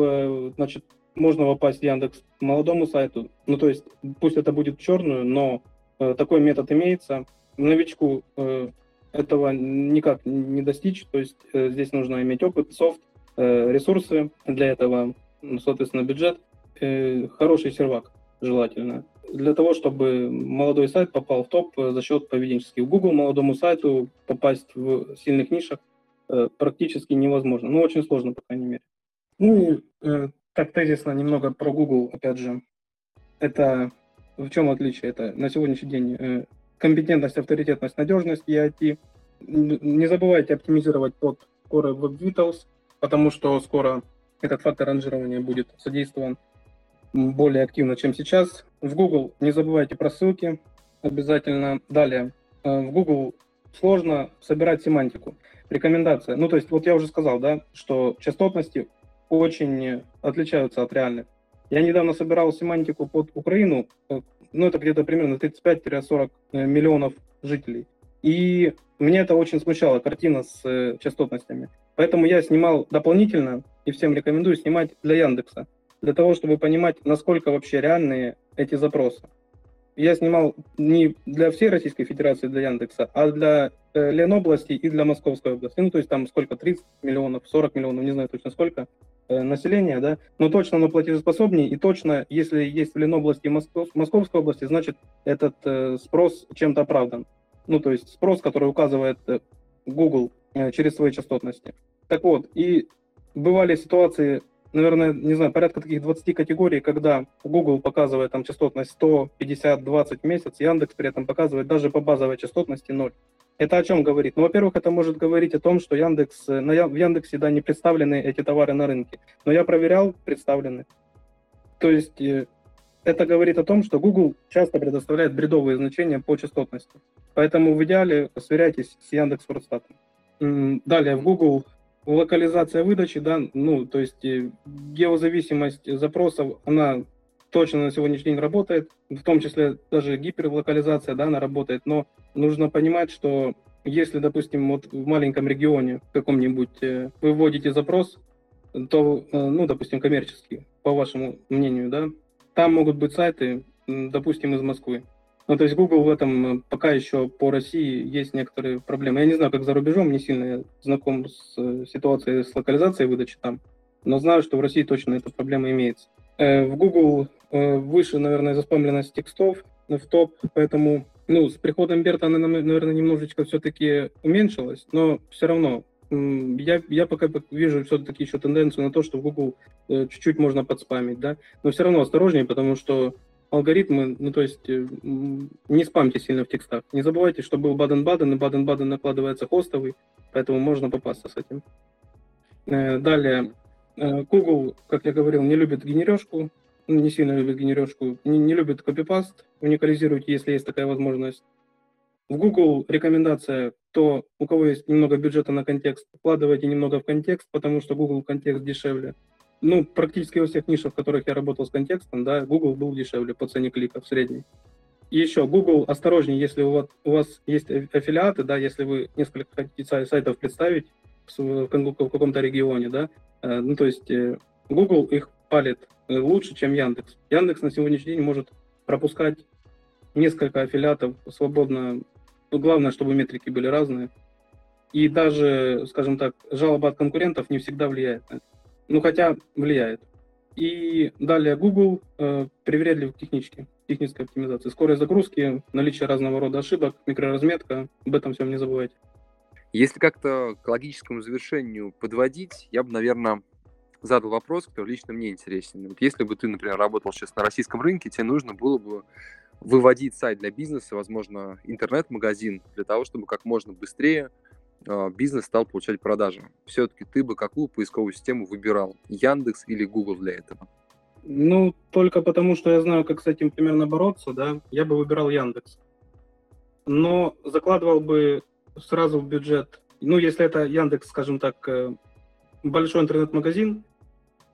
Значит, можно попасть в Яндекс молодому сайту. Ну, то есть, пусть это будет черную, но э, такой метод имеется. Новичку э, этого никак не достичь. То есть, э, здесь нужно иметь опыт, софт, э, ресурсы для этого, ну, соответственно, бюджет, э, хороший сервак желательно. Для того, чтобы молодой сайт попал в топ э, за счет поведенческих. Google молодому сайту попасть в сильных нишах э, практически невозможно. Ну, очень сложно, по крайней мере. Ну и э, так тезисно немного про Google, опять же. Это в чем отличие? Это на сегодняшний день э, компетентность, авторитетность, надежность EIT. Не забывайте оптимизировать под Core Web Vitals, потому что скоро этот фактор ранжирования будет содействован более активно, чем сейчас. В Google не забывайте про ссылки обязательно. Далее, э, в Google сложно собирать семантику. Рекомендация. Ну, то есть, вот я уже сказал, да, что частотности очень отличаются от реальных. Я недавно собирал семантику под Украину, э, ну, это где-то примерно 35-40 э, миллионов жителей. И мне это очень смущало, картина с э, частотностями. Поэтому я снимал дополнительно, и всем рекомендую снимать для Яндекса, для того, чтобы понимать, насколько вообще реальные эти запросы. Я снимал не для всей Российской Федерации, для Яндекса, а для э, Ленобласти и для Московской области. Ну, то есть там сколько, 30 миллионов, 40 миллионов, не знаю точно сколько. Э, населения, да, но точно оно платежеспособнее, и точно, если есть в Ленобласти и Москов, Московской области, значит, этот э, спрос чем-то оправдан. Ну, то есть спрос, который указывает э, Google э, через свои частотности. Так вот, и бывали ситуации, наверное, не знаю, порядка таких 20 категорий, когда Google показывает там частотность 100, 50, 20 в месяц, Яндекс при этом показывает даже по базовой частотности 0. Это о чем говорит? Ну, во-первых, это может говорить о том, что Яндекс, на, в Яндексе да, не представлены эти товары на рынке. Но я проверял, представлены. То есть э, это говорит о том, что Google часто предоставляет бредовые значения по частотности. Поэтому в идеале сверяйтесь с Яндекс. Далее в Google локализация выдачи, да, ну, то есть э, геозависимость запросов, она точно на сегодняшний день работает, в том числе даже гиперлокализация, да, она работает, но нужно понимать, что если, допустим, вот в маленьком регионе каком-нибудь э, вы вводите запрос, то, э, ну, допустим, коммерческий, по вашему мнению, да, там могут быть сайты, допустим, из Москвы. Ну, то есть Google в этом э, пока еще по России есть некоторые проблемы. Я не знаю, как за рубежом, не сильно знаком с ситуацией с локализацией выдачи там, но знаю, что в России точно эта проблема имеется. В Google Э, выше, наверное, заспамленность текстов в топ, поэтому, ну, с приходом Берта она, наверное, немножечко все-таки уменьшилась, но все равно я, я пока вижу все-таки еще тенденцию на то, что в Google э, чуть-чуть можно подспамить, да, но все равно осторожнее, потому что алгоритмы, ну, то есть э, не спамьте сильно в текстах. Не забывайте, что был Баден-Баден, и Баден-Баден накладывается хостовый, поэтому можно попасться с этим. Далее, Google, как я говорил, не любит генережку, не сильно любит генережку, не, не любит копипаст, уникализировать, если есть такая возможность. В Google рекомендация, то у кого есть немного бюджета на контекст, вкладывайте немного в контекст, потому что Google контекст дешевле. Ну, практически во всех нишах, в которых я работал с контекстом, да, Google был дешевле по цене клика в средней. И еще, Google, осторожнее, если у вас, у вас есть аффилиаты, да, если вы несколько хотите сайтов представить в, в, каком-то регионе, да, э, ну, то есть э, Google их палит э, лучше, чем Яндекс. Яндекс на сегодняшний день может пропускать несколько аффилиатов свободно. Но главное, чтобы метрики были разные. И даже, скажем так, жалоба от конкурентов не всегда влияет на это. Ну, хотя влияет. И далее Google э, привередлив технически, технической оптимизации. Скорость загрузки, наличие разного рода ошибок, микроразметка. Об этом всем не забывайте. Если как-то к логическому завершению подводить, я бы, наверное, задал вопрос, который лично мне интересен. Вот если бы ты, например, работал сейчас на российском рынке, тебе нужно было бы выводить сайт для бизнеса, возможно, интернет-магазин, для того, чтобы как можно быстрее бизнес стал получать продажи. Все-таки ты бы какую поисковую систему выбирал? Яндекс или Google для этого? Ну, только потому, что я знаю, как с этим примерно бороться, да, я бы выбирал Яндекс. Но закладывал бы сразу в бюджет, ну, если это Яндекс, скажем так, э, большой интернет-магазин,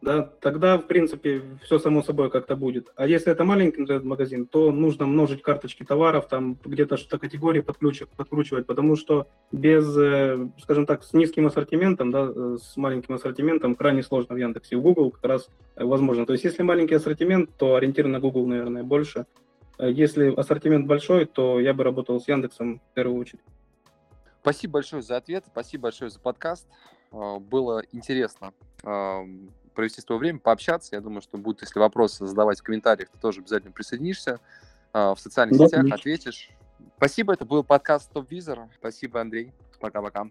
да, тогда, в принципе, все само собой как-то будет. А если это маленький интернет-магазин, то нужно множить карточки товаров, там где-то что-то категории подкручивать, подкручивать, потому что без, э, скажем так, с низким ассортиментом, да, э, с маленьким ассортиментом крайне сложно в Яндексе. В Google как раз э, возможно. То есть если маленький ассортимент, то ориентир на Google, наверное, больше. Если ассортимент большой, то я бы работал с Яндексом в первую очередь. Спасибо большое за ответ, спасибо большое за подкаст. Было интересно провести свое время, пообщаться. Я думаю, что будут, если вопросы задавать в комментариях, ты тоже обязательно присоединишься а, в социальных да, сетях, конечно. ответишь. Спасибо, это был подкаст Топ Визор. Спасибо, Андрей. Пока-пока.